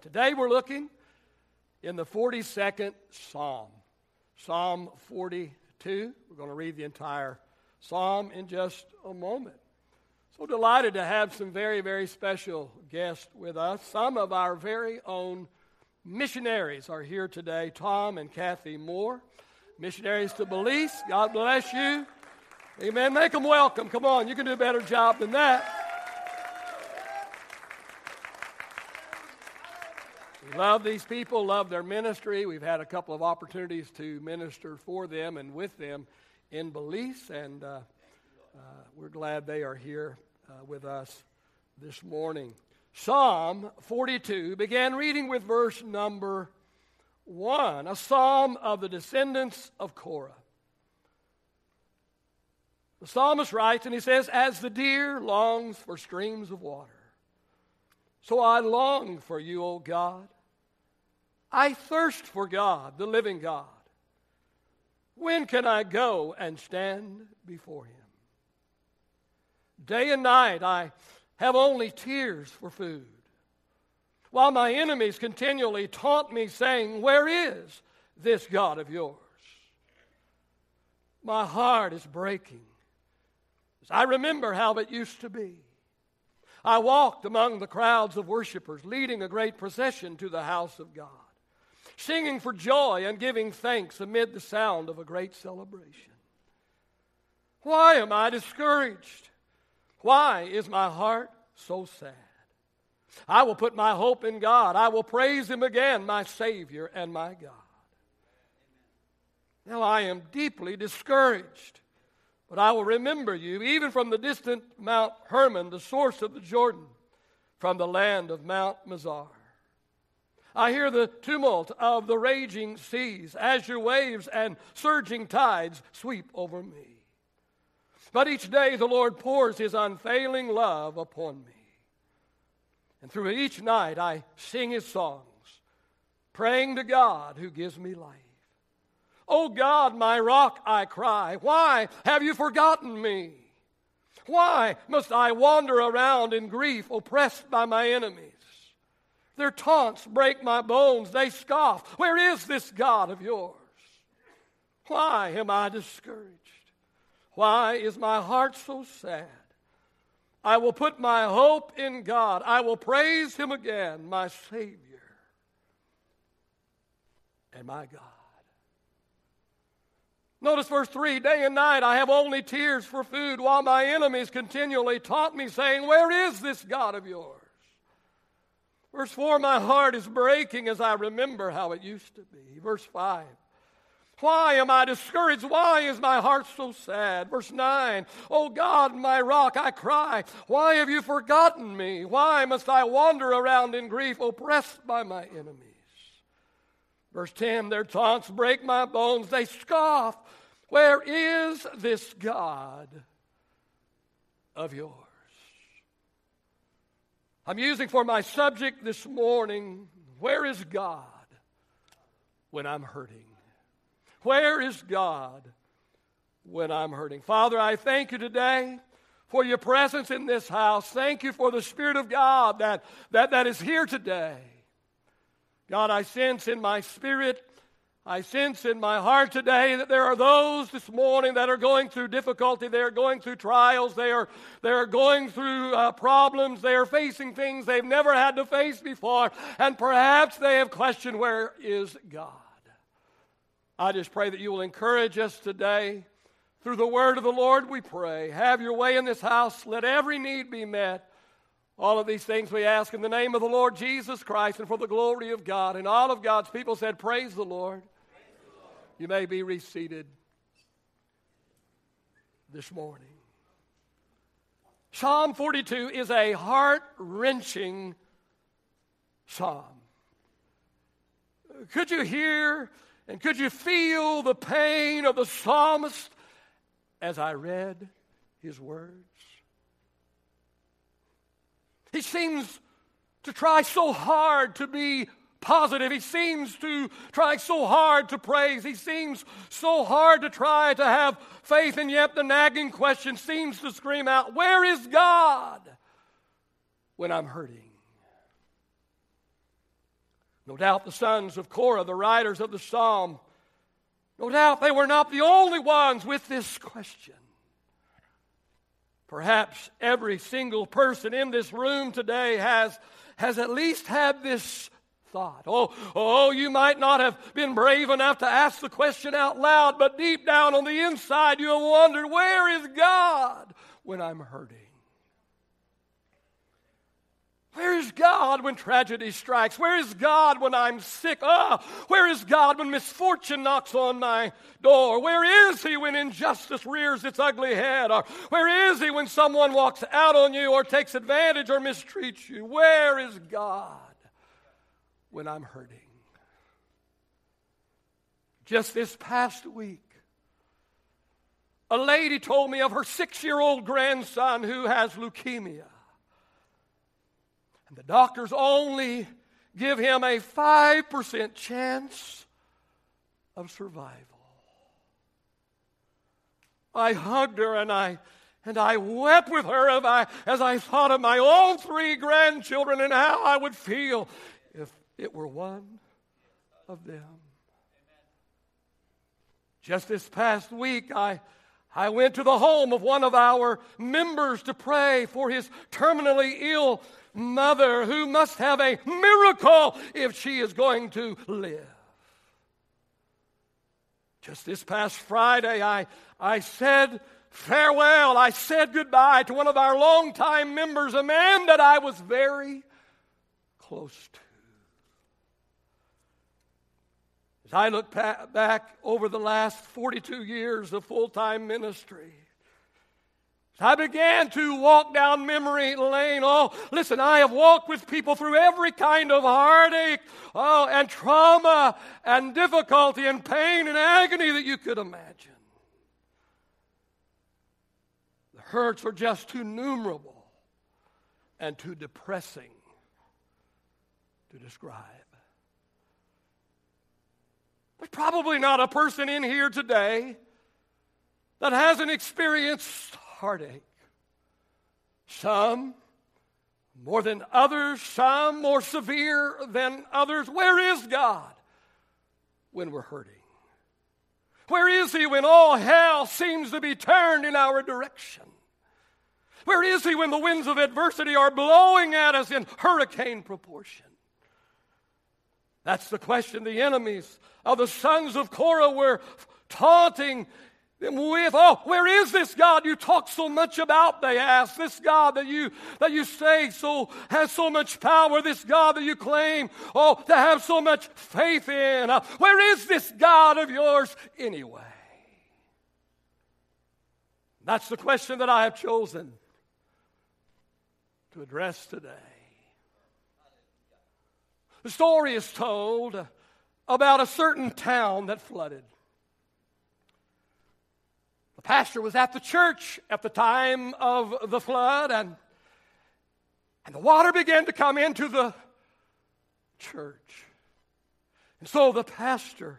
Today we're looking in the 42nd Psalm, Psalm 42. We're going to read the entire Psalm in just a moment. So delighted to have some very, very special guests with us. Some of our very own missionaries are here today Tom and Kathy Moore, missionaries to Belize. God bless you. Amen. Make them welcome. Come on, you can do a better job than that. Love these people, love their ministry. We've had a couple of opportunities to minister for them and with them in Belize, and uh, uh, we're glad they are here uh, with us this morning. Psalm 42 began reading with verse number 1, a psalm of the descendants of Korah. The psalmist writes, and he says, As the deer longs for streams of water, so I long for you, O God. I thirst for God, the living God. When can I go and stand before him? Day and night I have only tears for food, while my enemies continually taunt me, saying, Where is this God of yours? My heart is breaking as I remember how it used to be. I walked among the crowds of worshipers, leading a great procession to the house of God singing for joy and giving thanks amid the sound of a great celebration. Why am I discouraged? Why is my heart so sad? I will put my hope in God. I will praise Him again, my Savior and my God. Now I am deeply discouraged, but I will remember you, even from the distant Mount Hermon, the source of the Jordan, from the land of Mount Mizar. I hear the tumult of the raging seas as your waves and surging tides sweep over me. But each day the Lord pours his unfailing love upon me. And through each night I sing his songs, praying to God who gives me life. Oh God, my rock, I cry, why have you forgotten me? Why must I wander around in grief, oppressed by my enemies? Their taunts break my bones. They scoff. Where is this God of yours? Why am I discouraged? Why is my heart so sad? I will put my hope in God. I will praise Him again, my Savior and my God. Notice verse 3 Day and night I have only tears for food, while my enemies continually taunt me, saying, Where is this God of yours? Verse 4 My heart is breaking as I remember how it used to be. Verse 5 why am I discouraged? Why is my heart so sad? Verse 9, Oh God, my rock, I cry. Why have you forgotten me? Why must I wander around in grief, oppressed by my enemies? Verse 10, Their taunts break my bones. They scoff. Where is this God of yours? I'm using for my subject this morning where is God when I'm hurting? Where is God when I'm hurting? Father, I thank you today for your presence in this house. Thank you for the Spirit of God that, that, that is here today. God, I sense in my spirit I sense in my heart today that there are those this morning that are going through difficulty. They are going through trials. They are, they are going through uh, problems. They are facing things they've never had to face before. And perhaps they have questioned, Where is God? I just pray that you will encourage us today. Through the word of the Lord, we pray. Have your way in this house. Let every need be met. All of these things we ask in the name of the Lord Jesus Christ and for the glory of God. And all of God's people said, Praise the Lord. You may be reseated this morning. Psalm 42 is a heart wrenching psalm. Could you hear and could you feel the pain of the psalmist as I read his words? He seems to try so hard to be positive. He seems to try so hard to praise. He seems so hard to try to have faith, and yet the nagging question seems to scream out, Where is God when I'm hurting? No doubt the sons of Korah, the writers of the psalm, no doubt they were not the only ones with this question. Perhaps every single person in this room today has, has at least had this thought. Oh, oh, you might not have been brave enough to ask the question out loud, but deep down on the inside you have wondered, where is God when I'm hurting? Where is God when tragedy strikes? Where is God when I'm sick? Oh, where is God when misfortune knocks on my door? Where is He when injustice rears its ugly head? Or where is He when someone walks out on you or takes advantage or mistreats you? Where is God when I'm hurting? Just this past week, a lady told me of her six year old grandson who has leukemia. And the doctors only give him a 5% chance of survival. I hugged her and I and I wept with her as I, as I thought of my own three grandchildren and how I would feel it were one of them. Just this past week, I, I went to the home of one of our members to pray for his terminally ill mother who must have a miracle if she is going to live. Just this past Friday, I, I said farewell. I said goodbye to one of our longtime members, a man that I was very close to. As I look back over the last 42 years of full time ministry, I began to walk down memory lane. Oh, listen, I have walked with people through every kind of heartache, oh, and trauma and difficulty and pain and agony that you could imagine. The hurts are just too numerable and too depressing to describe. There's probably not a person in here today that hasn't experienced heartache. Some more than others, some more severe than others. Where is God when we're hurting? Where is He when all hell seems to be turned in our direction? Where is He when the winds of adversity are blowing at us in hurricane proportion? That's the question the enemies of the sons of Korah were taunting them with, oh, where is this God you talk so much about? They ask. This God that you that you say so has so much power. This God that you claim, oh, to have so much faith in. Uh, where is this God of yours anyway? That's the question that I have chosen to address today. The story is told about a certain town that flooded. The pastor was at the church at the time of the flood, and, and the water began to come into the church. And so the pastor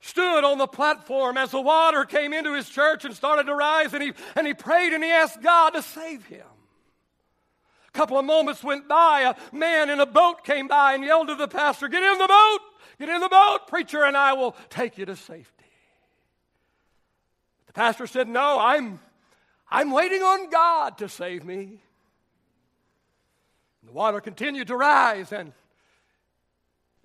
stood on the platform as the water came into his church and started to rise, and he, and he prayed and he asked God to save him. Couple of moments went by, a man in a boat came by and yelled to the pastor, Get in the boat! Get in the boat, preacher, and I will take you to safety. The pastor said, No, I'm, I'm waiting on God to save me. The water continued to rise, and,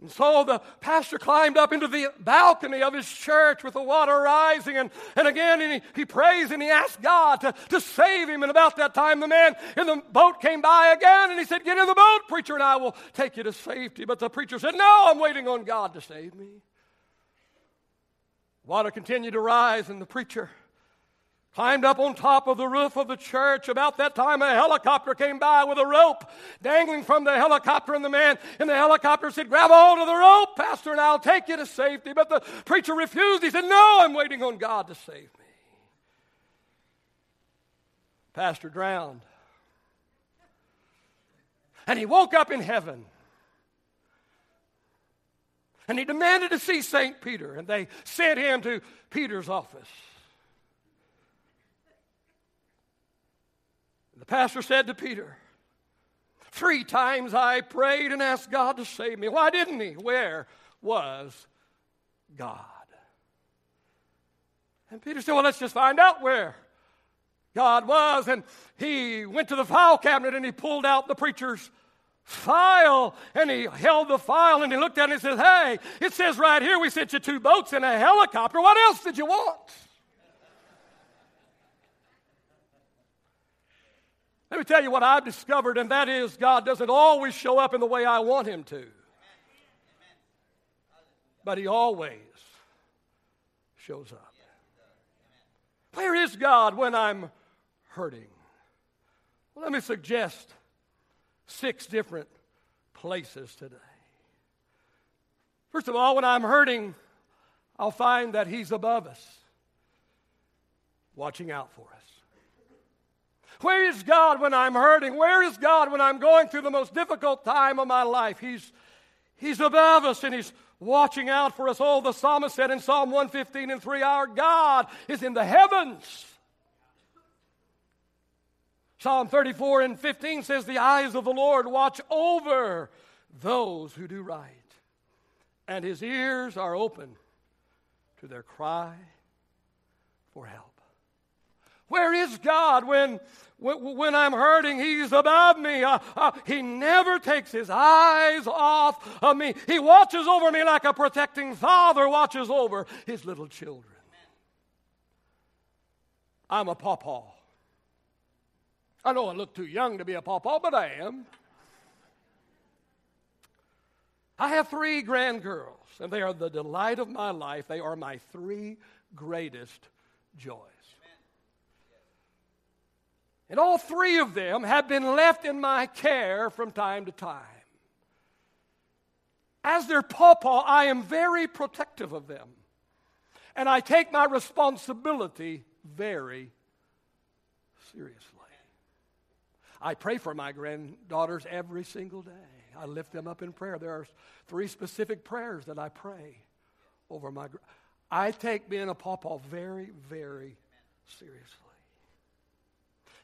and so the pastor climbed up into the balcony of his church with the water rising, and, and again and he, he prays and he asked God to, to save him. And about that time, the man in the boat came by again, and he said, Get in the boat, preacher, and I will take you to safety. But the preacher said, No, I'm waiting on God to save me. Water continued to rise, and the preacher climbed up on top of the roof of the church. About that time, a helicopter came by with a rope dangling from the helicopter, and the man in the helicopter said, Grab hold of the rope, Pastor, and I'll take you to safety. But the preacher refused. He said, No, I'm waiting on God to save me. Pastor drowned. And he woke up in heaven. And he demanded to see St. Peter, and they sent him to Peter's office. The pastor said to Peter, Three times I prayed and asked God to save me. Why didn't He? Where was God? And Peter said, Well, let's just find out where God was. And he went to the file cabinet and he pulled out the preacher's file and he held the file and he looked at it and he said, Hey, it says right here we sent you two boats and a helicopter. What else did you want? Tell you what I've discovered, and that is God doesn't always show up in the way I want Him to. But He always shows up. Where is God when I'm hurting? Well, let me suggest six different places today. First of all, when I'm hurting, I'll find that He's above us, watching out for us. Where is God when I'm hurting? Where is God when I'm going through the most difficult time of my life? He's, he's above us and He's watching out for us. Oh, the psalmist said in Psalm 115 and 3 Our God is in the heavens. Psalm 34 and 15 says, The eyes of the Lord watch over those who do right, and His ears are open to their cry for help. Where is God when, when, I'm hurting? He's above me. Uh, uh, he never takes his eyes off of me. He watches over me like a protecting father watches over his little children. I'm a pawpaw. I know I look too young to be a pawpaw, but I am. I have three grandgirls, and they are the delight of my life. They are my three greatest joys. And all three of them have been left in my care from time to time. As their pawpaw, I am very protective of them. And I take my responsibility very seriously. I pray for my granddaughters every single day. I lift them up in prayer. There are three specific prayers that I pray over my. I take being a pawpaw very, very seriously.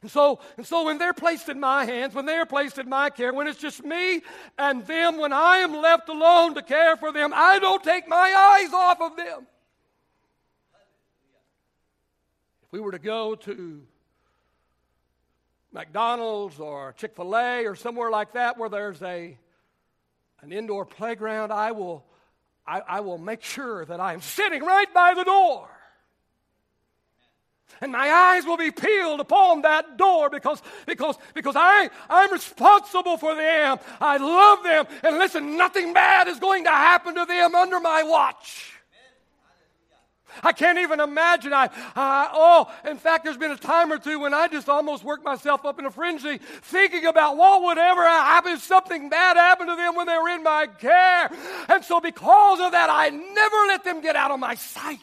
And so, and so when they're placed in my hands, when they're placed in my care, when it's just me and them, when I am left alone to care for them, I don't take my eyes off of them. If we were to go to McDonald's or Chick fil A or somewhere like that where there's a, an indoor playground, I will, I, I will make sure that I am sitting right by the door and my eyes will be peeled upon that door because, because, because I, I'm responsible for them. I love them. And listen, nothing bad is going to happen to them under my watch. I can't even imagine. I, uh, oh, in fact, there's been a time or two when I just almost worked myself up in a frenzy thinking about what would ever happen if something bad happened to them when they were in my care. And so, because of that, I never let them get out of my sight.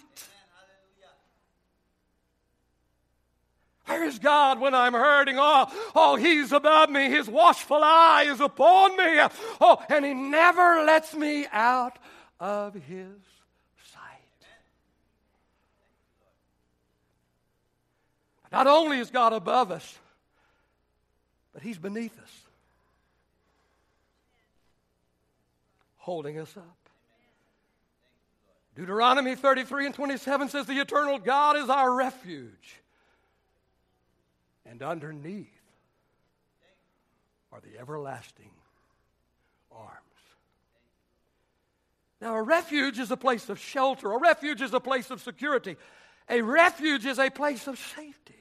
Where is God when I'm hurting? Oh, oh, He's above me. His watchful eye is upon me. Oh, and He never lets me out of His sight. Not only is God above us, but He's beneath us, holding us up. Deuteronomy 33 and 27 says, The eternal God is our refuge and underneath are the everlasting arms. Now, a refuge is a place of shelter, a refuge is a place of security, a refuge is a place of safety.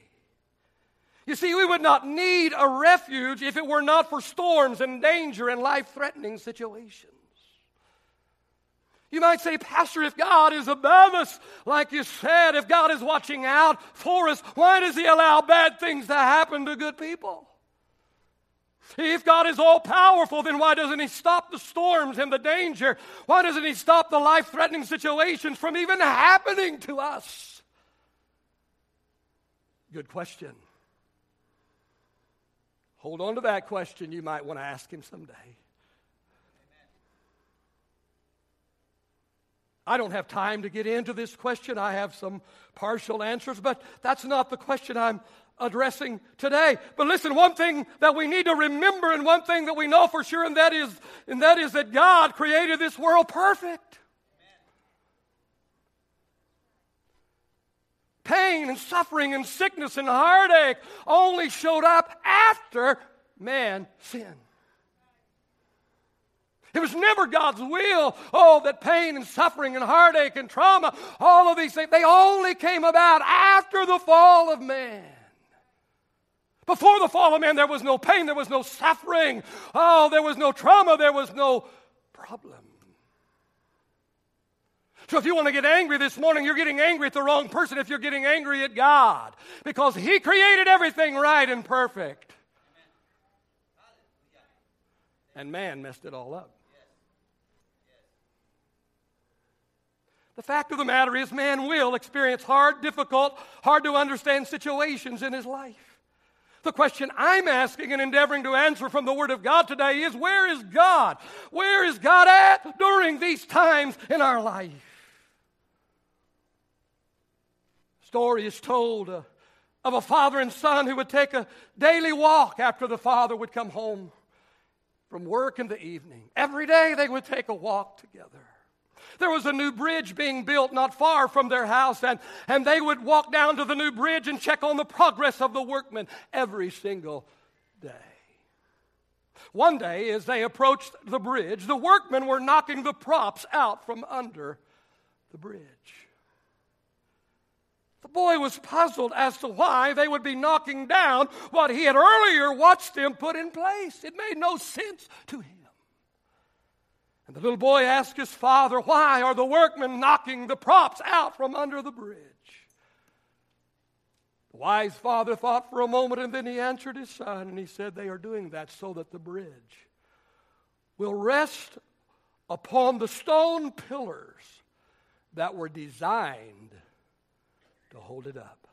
You see, we would not need a refuge if it were not for storms and danger and life threatening situations. You might say, Pastor, if God is above us, like you said, if God is watching out for us, why does He allow bad things to happen to good people? If God is all powerful, then why doesn't He stop the storms and the danger? Why doesn't He stop the life threatening situations from even happening to us? Good question. Hold on to that question. You might want to ask Him someday. I don't have time to get into this question. I have some partial answers, but that's not the question I'm, addressing today. But listen, one thing that we need to remember and one thing that we know for sure, and that is, and that is that God created this world perfect. Pain and suffering and sickness and heartache only showed up after man sinned. It was never God's will. Oh, that pain and suffering and heartache and trauma, all of these things, they only came about after the fall of man. Before the fall of man, there was no pain, there was no suffering. Oh, there was no trauma, there was no problem. So if you want to get angry this morning, you're getting angry at the wrong person if you're getting angry at God because He created everything right and perfect. And man messed it all up. The fact of the matter is, man will experience hard, difficult, hard to understand situations in his life. The question I'm asking and endeavoring to answer from the Word of God today is where is God? Where is God at during these times in our life? Story is told uh, of a father and son who would take a daily walk after the father would come home from work in the evening. Every day they would take a walk together. There was a new bridge being built not far from their house, and, and they would walk down to the new bridge and check on the progress of the workmen every single day. One day, as they approached the bridge, the workmen were knocking the props out from under the bridge. The boy was puzzled as to why they would be knocking down what he had earlier watched them put in place. It made no sense to him. And the little boy asked his father, Why are the workmen knocking the props out from under the bridge? The wise father thought for a moment and then he answered his son and he said, They are doing that so that the bridge will rest upon the stone pillars that were designed to hold it up.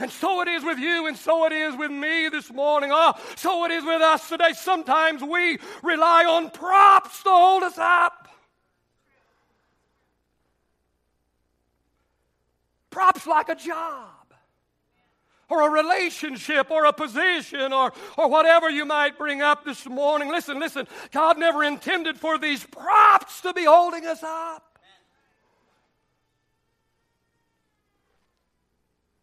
And so it is with you, and so it is with me this morning. Oh, so it is with us today. Sometimes we rely on props to hold us up. Props like a job or a relationship or a position or, or whatever you might bring up this morning. Listen, listen, God never intended for these props to be holding us up.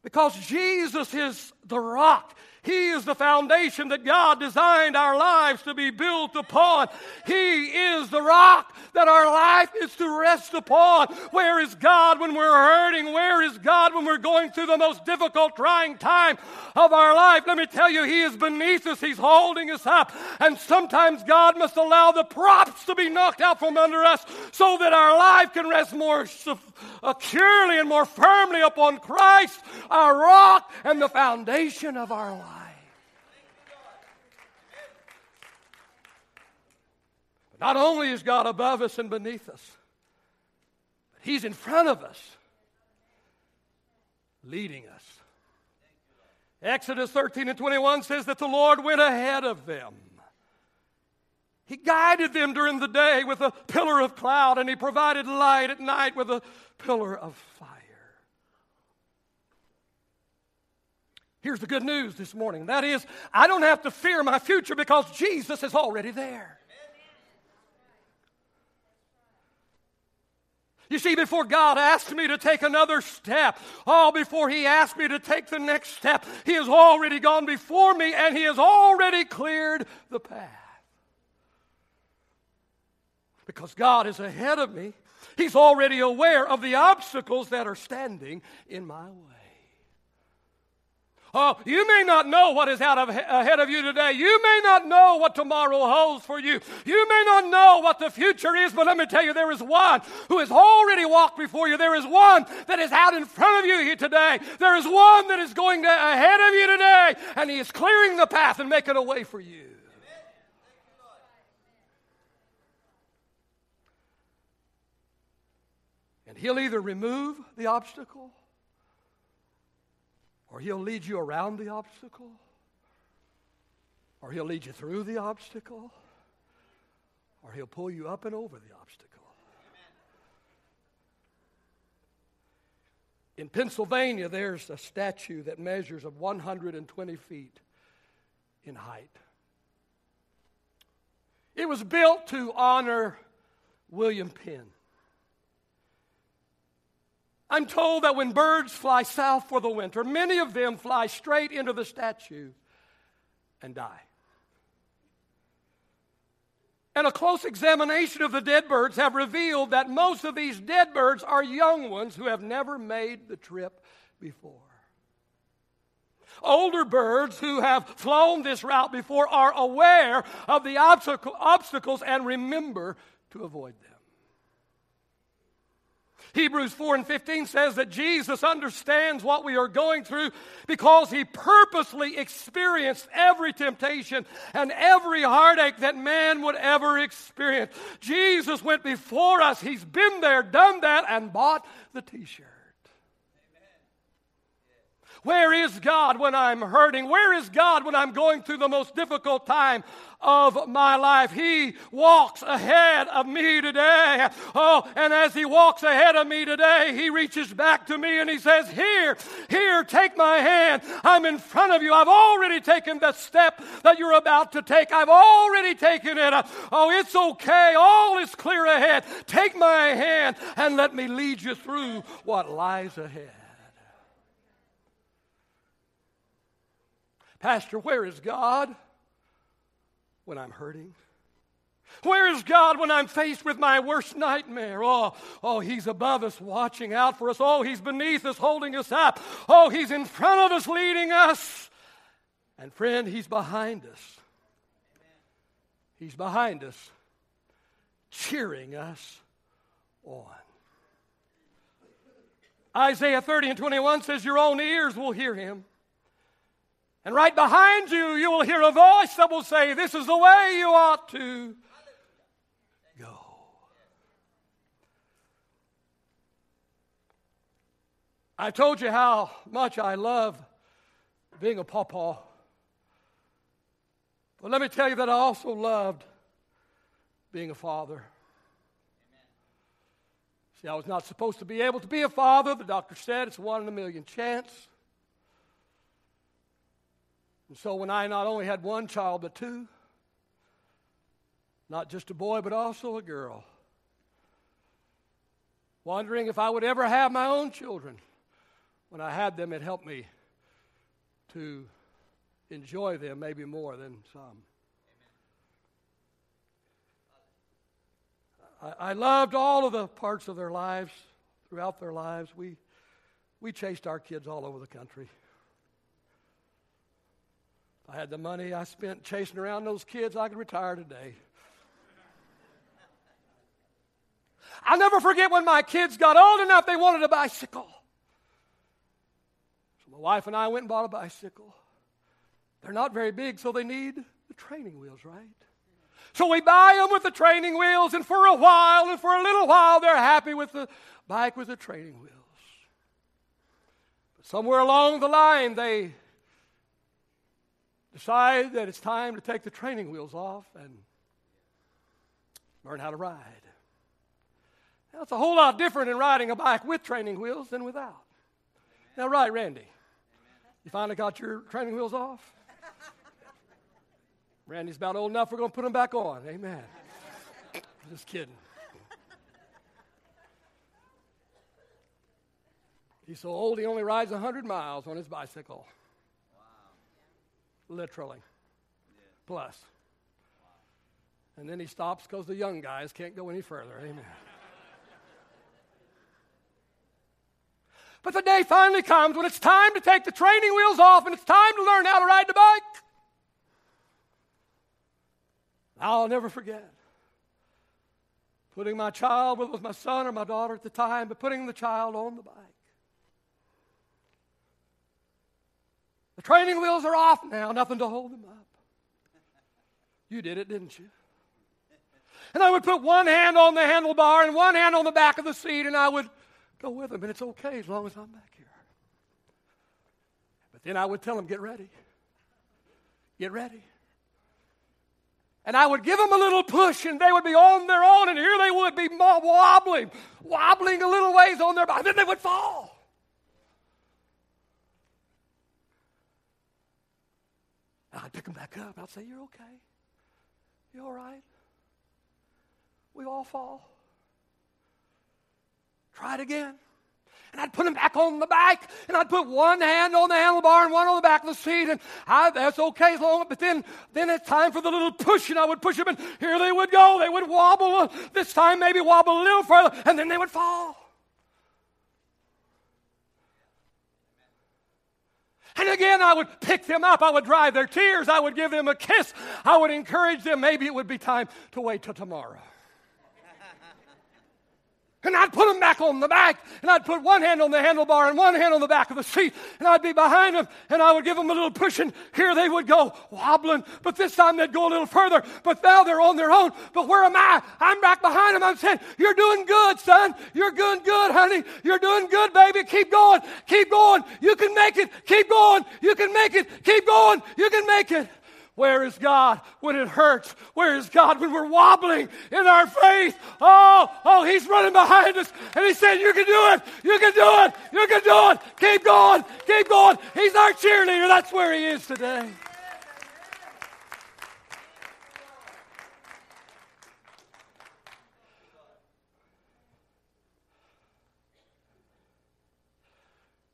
Because Jesus is the rock. He is the foundation that God designed our lives to be built upon. He is the rock that our life is to rest upon. Where is God when we're hurting? Where is God when we're going through the most difficult, trying time of our life? Let me tell you, He is beneath us. He's holding us up. And sometimes God must allow the props to be knocked out from under us so that our life can rest more uh, securely and more firmly upon Christ, our rock and the foundation of our life. Not only is God above us and beneath us, but He's in front of us, leading us. Exodus 13 and 21 says that the Lord went ahead of them. He guided them during the day with a pillar of cloud, and He provided light at night with a pillar of fire. Here's the good news this morning that is, I don't have to fear my future because Jesus is already there. You see, before God asked me to take another step, oh, before He asked me to take the next step, He has already gone before me and He has already cleared the path. Because God is ahead of me, He's already aware of the obstacles that are standing in my way. Oh, you may not know what is out of, ahead of you today. You may not know what tomorrow holds for you. You may not know what the future is, but let me tell you, there is one who has already walked before you. There is one that is out in front of you here today. There is one that is going to, ahead of you today, and he is clearing the path and making a way for you. And he'll either remove the obstacle or He'll lead you around the obstacle, or He'll lead you through the obstacle, or He'll pull you up and over the obstacle. In Pennsylvania, there's a statue that measures of 120 feet in height. It was built to honor William Penn. I'm told that when birds fly south for the winter, many of them fly straight into the statue and die. And a close examination of the dead birds have revealed that most of these dead birds are young ones who have never made the trip before. Older birds who have flown this route before are aware of the obstacles and remember to avoid them. Hebrews 4 and 15 says that Jesus understands what we are going through because he purposely experienced every temptation and every heartache that man would ever experience. Jesus went before us. He's been there, done that, and bought the t shirt. Where is God when I'm hurting? Where is God when I'm going through the most difficult time of my life? He walks ahead of me today. Oh, and as He walks ahead of me today, He reaches back to me and He says, Here, here, take my hand. I'm in front of you. I've already taken the step that you're about to take. I've already taken it. Oh, it's okay. All is clear ahead. Take my hand and let me lead you through what lies ahead. Pastor, where is God when I'm hurting? Where is God when I'm faced with my worst nightmare? Oh, oh, He's above us, watching out for us. Oh, He's beneath us, holding us up. Oh, He's in front of us, leading us. And friend, He's behind us. He's behind us, cheering us on. Isaiah 30 and 21 says, Your own ears will hear Him. And right behind you, you will hear a voice that will say, This is the way you ought to go. I told you how much I love being a pawpaw. But let me tell you that I also loved being a father. See, I was not supposed to be able to be a father. The doctor said it's one in a million chance. And so when I not only had one child, but two, not just a boy, but also a girl, wondering if I would ever have my own children. When I had them, it helped me to enjoy them maybe more than some. I, I loved all of the parts of their lives, throughout their lives. We, we chased our kids all over the country. I had the money I spent chasing around those kids, I could retire today. I'll never forget when my kids got old enough they wanted a bicycle. So my wife and I went and bought a bicycle. They're not very big, so they need the training wheels, right? So we buy them with the training wheels, and for a while, and for a little while, they're happy with the bike with the training wheels. But somewhere along the line, they decide that it's time to take the training wheels off and learn how to ride. Now, it's a whole lot different in riding a bike with training wheels than without. Now, right, Randy? You finally got your training wheels off? Randy's about old enough, we're going to put them back on. Amen. Just kidding. He's so old he only rides 100 miles on his bicycle literally. Plus. And then he stops because the young guys can't go any further. Amen. But the day finally comes when it's time to take the training wheels off and it's time to learn how to ride the bike. I'll never forget putting my child, whether it was my son or my daughter at the time, but putting the child on the bike. The training wheels are off now, nothing to hold them up. You did it, didn't you? And I would put one hand on the handlebar and one hand on the back of the seat, and I would go with them, and it's okay as long as I'm back here. But then I would tell them, get ready. Get ready. And I would give them a little push, and they would be on their own, and here they would be wobbling, wobbling a little ways on their back, then they would fall. I'd pick them back up. I'd say, You're okay. You all right? We all fall. Try it again. And I'd put them back on the back, and I'd put one hand on the handlebar and one on the back of the seat, and I, that's okay as long. But then, then it's time for the little push, and I would push them, and here they would go. They would wobble. Uh, this time, maybe wobble a little further, and then they would fall. And again, I would pick them up. I would dry their tears. I would give them a kiss. I would encourage them. Maybe it would be time to wait till tomorrow. And I'd put them back on the back, and I'd put one hand on the handlebar and one hand on the back of the seat, and I'd be behind them, and I would give them a little push, and here they would go wobbling. But this time they'd go a little further, but now they're on their own. But where am I? I'm back behind them. I'm saying, You're doing good, son. You're doing good, honey. You're doing good, baby. Keep going. Keep going. You can make it. Keep going. You can make it. Keep going. You can make it. Where is God when it hurts? Where is God when we're wobbling in our faith? Oh, oh, He's running behind us and He's saying, You can do it. You can do it. You can do it. Keep going. Keep going. He's our cheerleader. That's where He is today.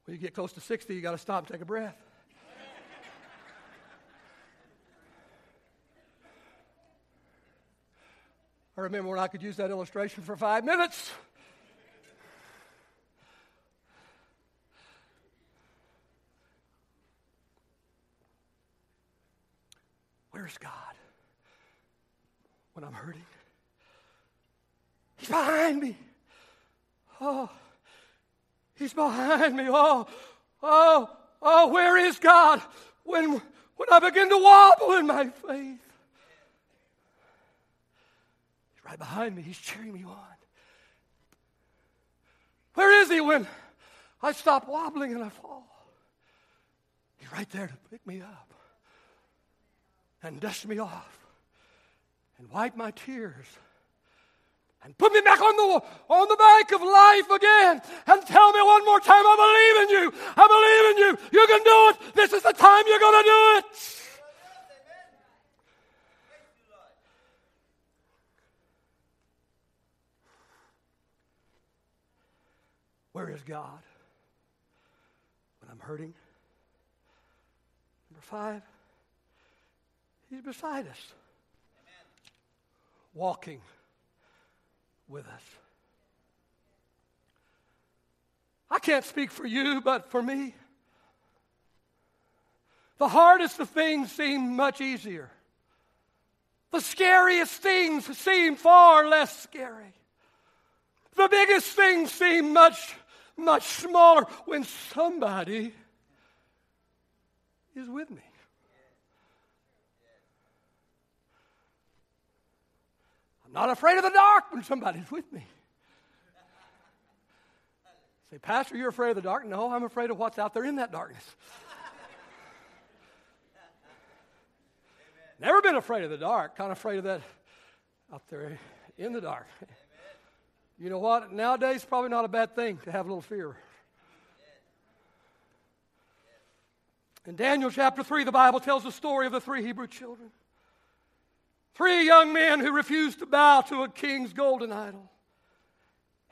When you get close to 60, you got to stop and take a breath. I remember when I could use that illustration for five minutes. Where's God when I'm hurting? He's behind me. Oh, He's behind me. Oh, oh, oh, where is God when, when I begin to wobble in my faith? Right behind me. He's cheering me on. Where is he when I stop wobbling and I fall? He's right there to pick me up and dust me off and wipe my tears and put me back on the, on the bank of life again and tell me one more time, I believe in you. I believe in you. You can do it. This is the time you're going to do it. Where is God when I'm hurting? Number five, He's beside us, Amen. walking with us. I can't speak for you, but for me, the hardest of things seem much easier. The scariest things seem far less scary. The biggest things seem much much smaller when somebody is with me. I'm not afraid of the dark when somebody's with me. Say, Pastor, you're afraid of the dark? No, I'm afraid of what's out there in that darkness. Never been afraid of the dark, kind of afraid of that out there in the dark. You know what? Nowadays, probably not a bad thing to have a little fear. In Daniel chapter 3, the Bible tells the story of the three Hebrew children. Three young men who refused to bow to a king's golden idol.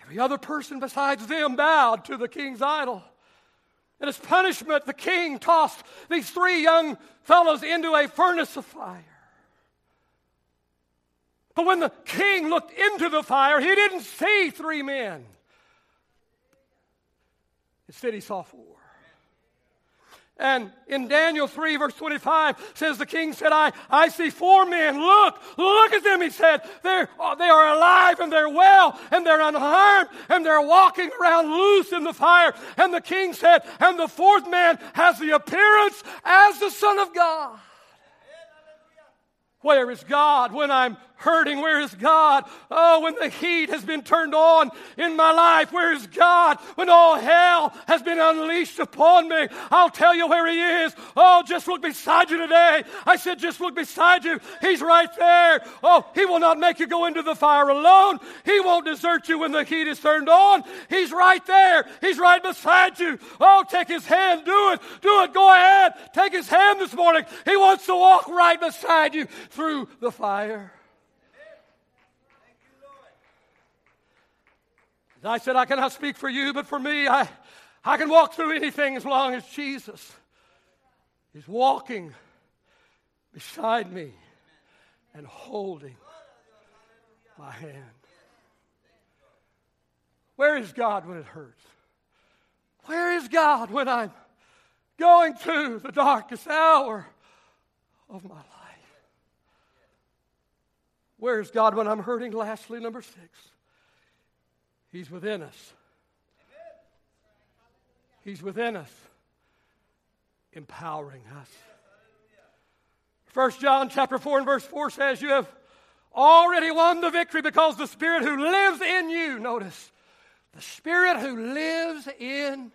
Every other person besides them bowed to the king's idol. And as punishment, the king tossed these three young fellows into a furnace of fire. But when the king looked into the fire, he didn't see three men. Instead, he saw four. And in Daniel 3, verse 25, says the king said, I, I see four men. Look, look at them, he said. They're, oh, they are alive and they're well and they're unharmed and they're walking around loose in the fire. And the king said, And the fourth man has the appearance as the Son of God. Where is God when I'm hurting? Where is God? Oh, when the heat has been turned on in my life, where is God? When all hell has been unleashed upon me, I'll tell you where He is. Oh, just look beside you today. I said, just look beside you. He's right there. Oh, He will not make you go into the fire alone. He won't desert you when the heat is turned on. He's right there. He's right beside you. Oh, take His hand. Do it. Do it. Go ahead. Take His hand this morning. He wants to walk right beside you through the fire. I said, I cannot speak for you, but for me, I, I can walk through anything as long as Jesus is walking beside me and holding my hand. Where is God when it hurts? Where is God when I'm going through the darkest hour of my life? Where is God when I'm hurting? Lastly, number six, He's within us. He's within us, empowering us. First John chapter 4 and verse 4 says, You have already won the victory because the Spirit who lives in you, notice, the Spirit who lives in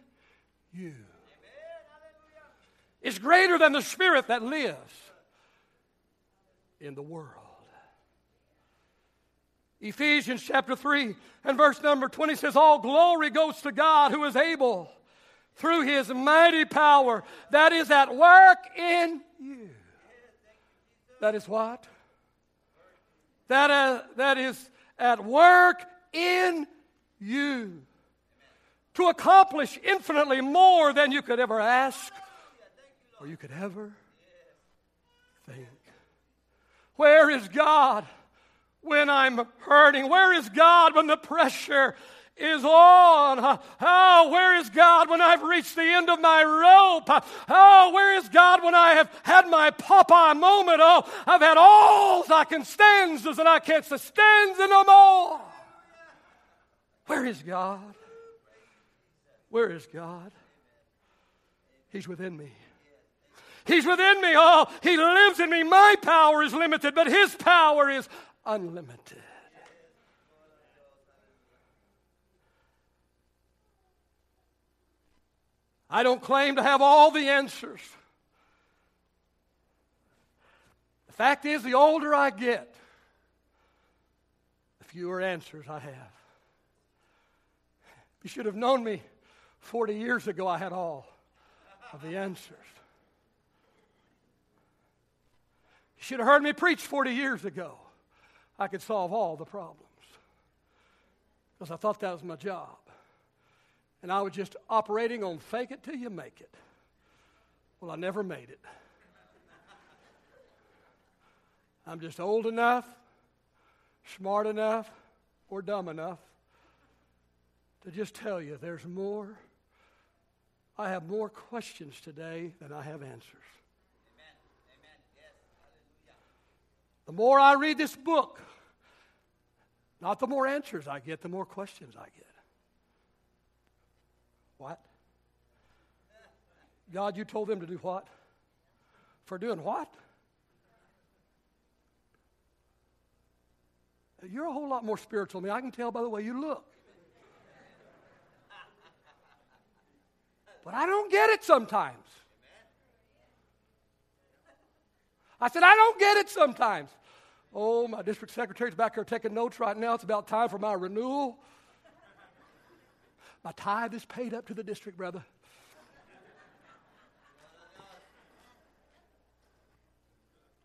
you is greater than the Spirit that lives in the world. Ephesians chapter 3 and verse number 20 says, All glory goes to God who is able through his mighty power that is at work in you. That is what? That, uh, that is at work in you to accomplish infinitely more than you could ever ask or you could ever think. Where is God? When I'm hurting? Where is God when the pressure is on? Oh, where is God when I've reached the end of my rope? Oh, where is God when I have had my Popeye moment? Oh, I've had all I can stanzas and I can't sustain no more. Where is God? Where is God? He's within me. He's within me. Oh, He lives in me. My power is limited, but His power is unlimited. I don't claim to have all the answers. The fact is, the older I get, the fewer answers I have. You should have known me 40 years ago, I had all of the answers. You should have heard me preach 40 years ago. I could solve all the problems because I thought that was my job. And I was just operating on fake it till you make it. Well, I never made it. I'm just old enough, smart enough, or dumb enough to just tell you there's more. I have more questions today than I have answers. The more I read this book, not the more answers I get, the more questions I get. What? God, you told them to do what? For doing what? You're a whole lot more spiritual than me. I can tell by the way you look. But I don't get it sometimes. I said, I don't get it sometimes. Oh, my district secretary's back here taking notes right now. It's about time for my renewal. My tithe is paid up to the district, brother.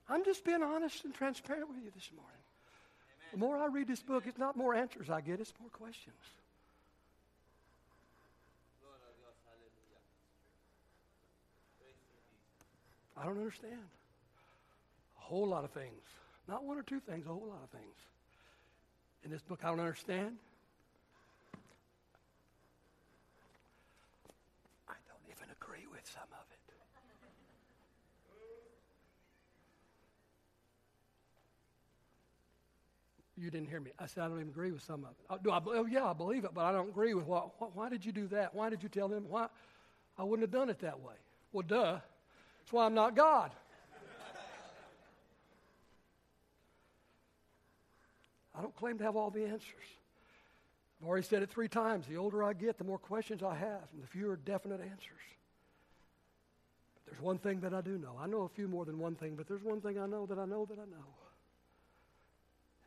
I'm just being honest and transparent with you this morning. The more I read this book, it's not more answers I get, it's more questions. I don't understand whole lot of things. Not one or two things, a whole lot of things. In this book, I don't understand. I don't even agree with some of it. You didn't hear me. I said I don't even agree with some of it. Oh, do I, oh yeah, I believe it, but I don't agree with what, what. Why did you do that? Why did you tell them? Why? I wouldn't have done it that way. Well, duh. That's why I'm not God. I don't claim to have all the answers. I've already said it three times. The older I get, the more questions I have, and the fewer definite answers. But there's one thing that I do know. I know a few more than one thing, but there's one thing I know that I know that I know.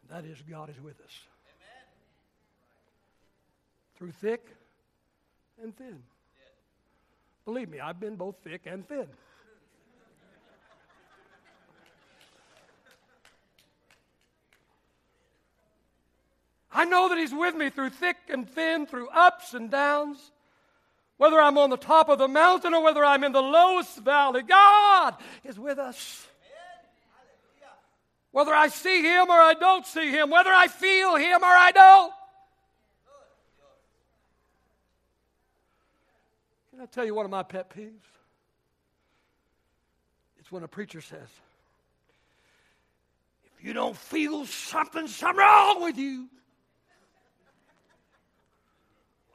And that is God is with us. Amen. Through thick and thin. Believe me, I've been both thick and thin. I know that He's with me through thick and thin, through ups and downs. Whether I'm on the top of the mountain or whether I'm in the lowest valley, God is with us. Whether I see Him or I don't see Him, whether I feel Him or I don't. Can I tell you one of my pet peeves? It's when a preacher says, if you don't feel something, something wrong with you.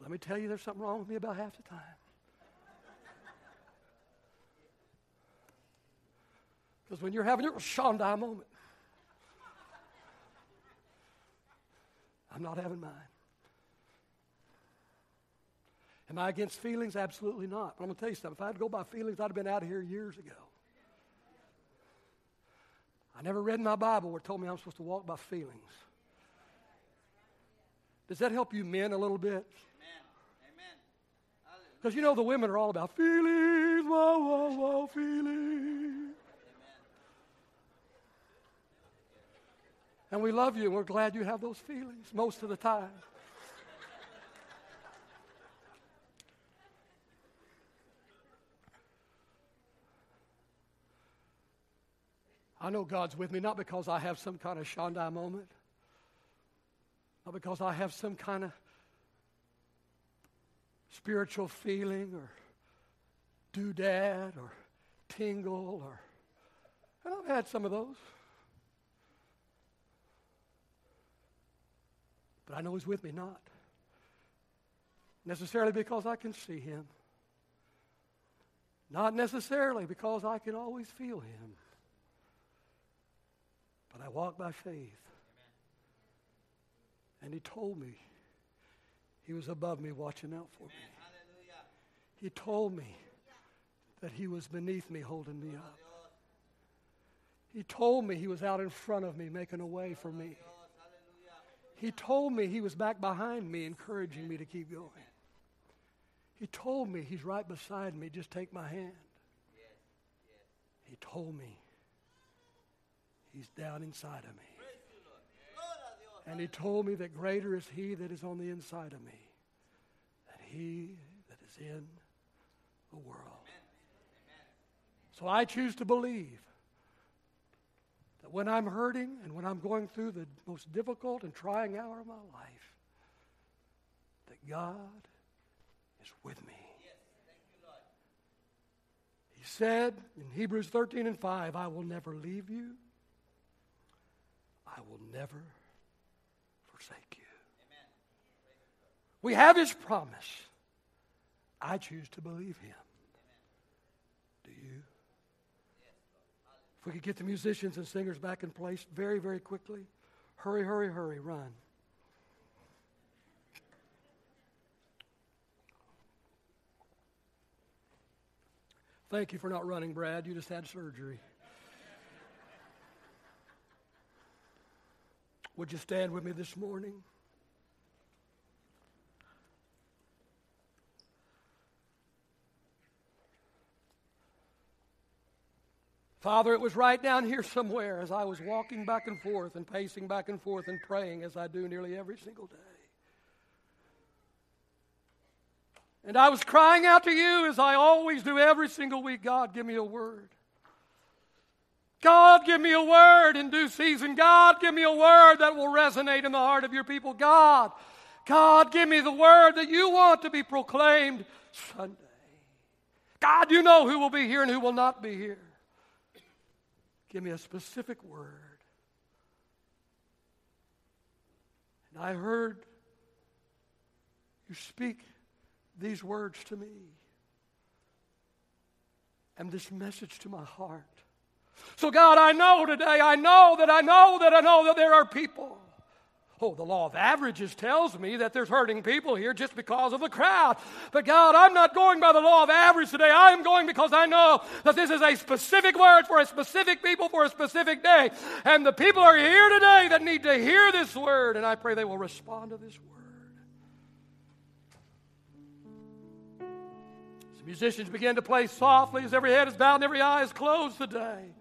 Let me tell you, there's something wrong with me about half the time. Because when you're having your Shondai moment, I'm not having mine. Am I against feelings? Absolutely not. But I'm going to tell you something. If I had to go by feelings, I'd have been out of here years ago. I never read my Bible where it told me I'm supposed to walk by feelings. Does that help you men a little bit? Because you know the women are all about feelings, whoa, whoa, whoa, feelings. And we love you and we're glad you have those feelings most of the time. I know God's with me not because I have some kind of Shondai moment, not because I have some kind of spiritual feeling or doodad or tingle or and I've had some of those. But I know he's with me not necessarily because I can see him. Not necessarily because I can always feel him. But I walk by faith. Amen. And he told me he was above me, watching out for me. He told me that He was beneath me, holding me up. He told me He was out in front of me, making a way for me. He told me He was back behind me, encouraging me to keep going. He told me He's right beside me, just take my hand. He told me He's down inside of me. And he told me that greater is he that is on the inside of me than he that is in the world. So I choose to believe that when I'm hurting and when I'm going through the most difficult and trying hour of my life, that God is with me. He said in Hebrews 13 and 5, I will never leave you. I will never forsake you. We have his promise. I choose to believe him. Do you? If we could get the musicians and singers back in place very, very quickly. Hurry, hurry, hurry, run. Thank you for not running, Brad. You just had surgery. Would you stand with me this morning? Father, it was right down here somewhere as I was walking back and forth and pacing back and forth and praying as I do nearly every single day. And I was crying out to you as I always do every single week God, give me a word. God, give me a word in due season. God, give me a word that will resonate in the heart of your people. God, God, give me the word that you want to be proclaimed Sunday. God, you know who will be here and who will not be here. Give me a specific word. And I heard you speak these words to me and this message to my heart. So, God, I know today, I know that I know that I know that there are people Oh, the law of averages tells me that there's hurting people here just because of the crowd. But God, I'm not going by the law of average today. I am going because I know that this is a specific word for a specific people for a specific day. And the people are here today that need to hear this word, and I pray they will respond to this word. As musicians begin to play softly as every head is bowed and every eye is closed today.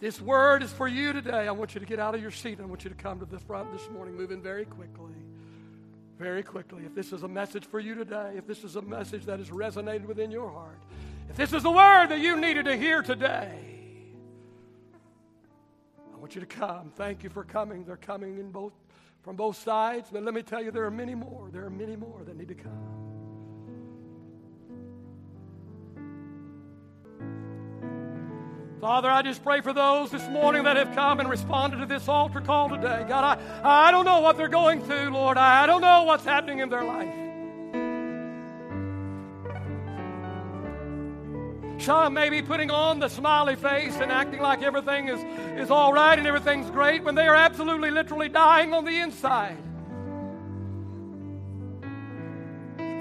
This word is for you today. I want you to get out of your seat. I want you to come to the front this morning, moving very quickly. Very quickly. If this is a message for you today, if this is a message that has resonated within your heart, if this is the word that you needed to hear today, I want you to come. Thank you for coming. They're coming in both from both sides, but let me tell you, there are many more. There are many more that need to come. Father, I just pray for those this morning that have come and responded to this altar call today. God, I, I don't know what they're going through, Lord. I, I don't know what's happening in their life. Some may be putting on the smiley face and acting like everything is, is all right and everything's great when they are absolutely, literally dying on the inside.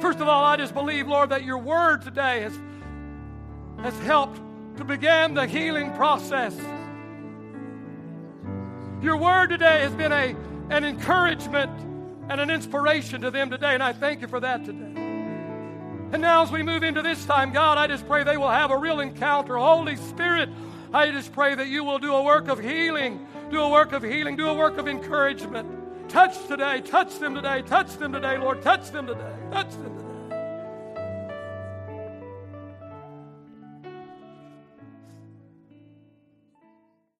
First of all, I just believe, Lord, that your word today has, has helped to begin the healing process. Your word today has been a, an encouragement and an inspiration to them today, and I thank you for that today. And now, as we move into this time, God, I just pray they will have a real encounter. Holy Spirit, I just pray that you will do a work of healing, do a work of healing, do a work of encouragement. Touch today, touch them today, touch them today, Lord, touch them today, touch them today.